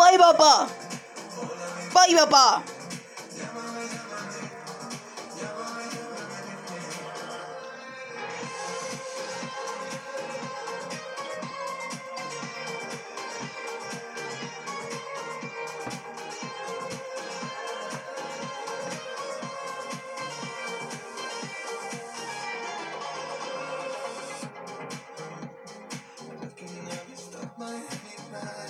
Bye, Papa. Bye, Papa. my midnight.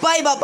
Bye.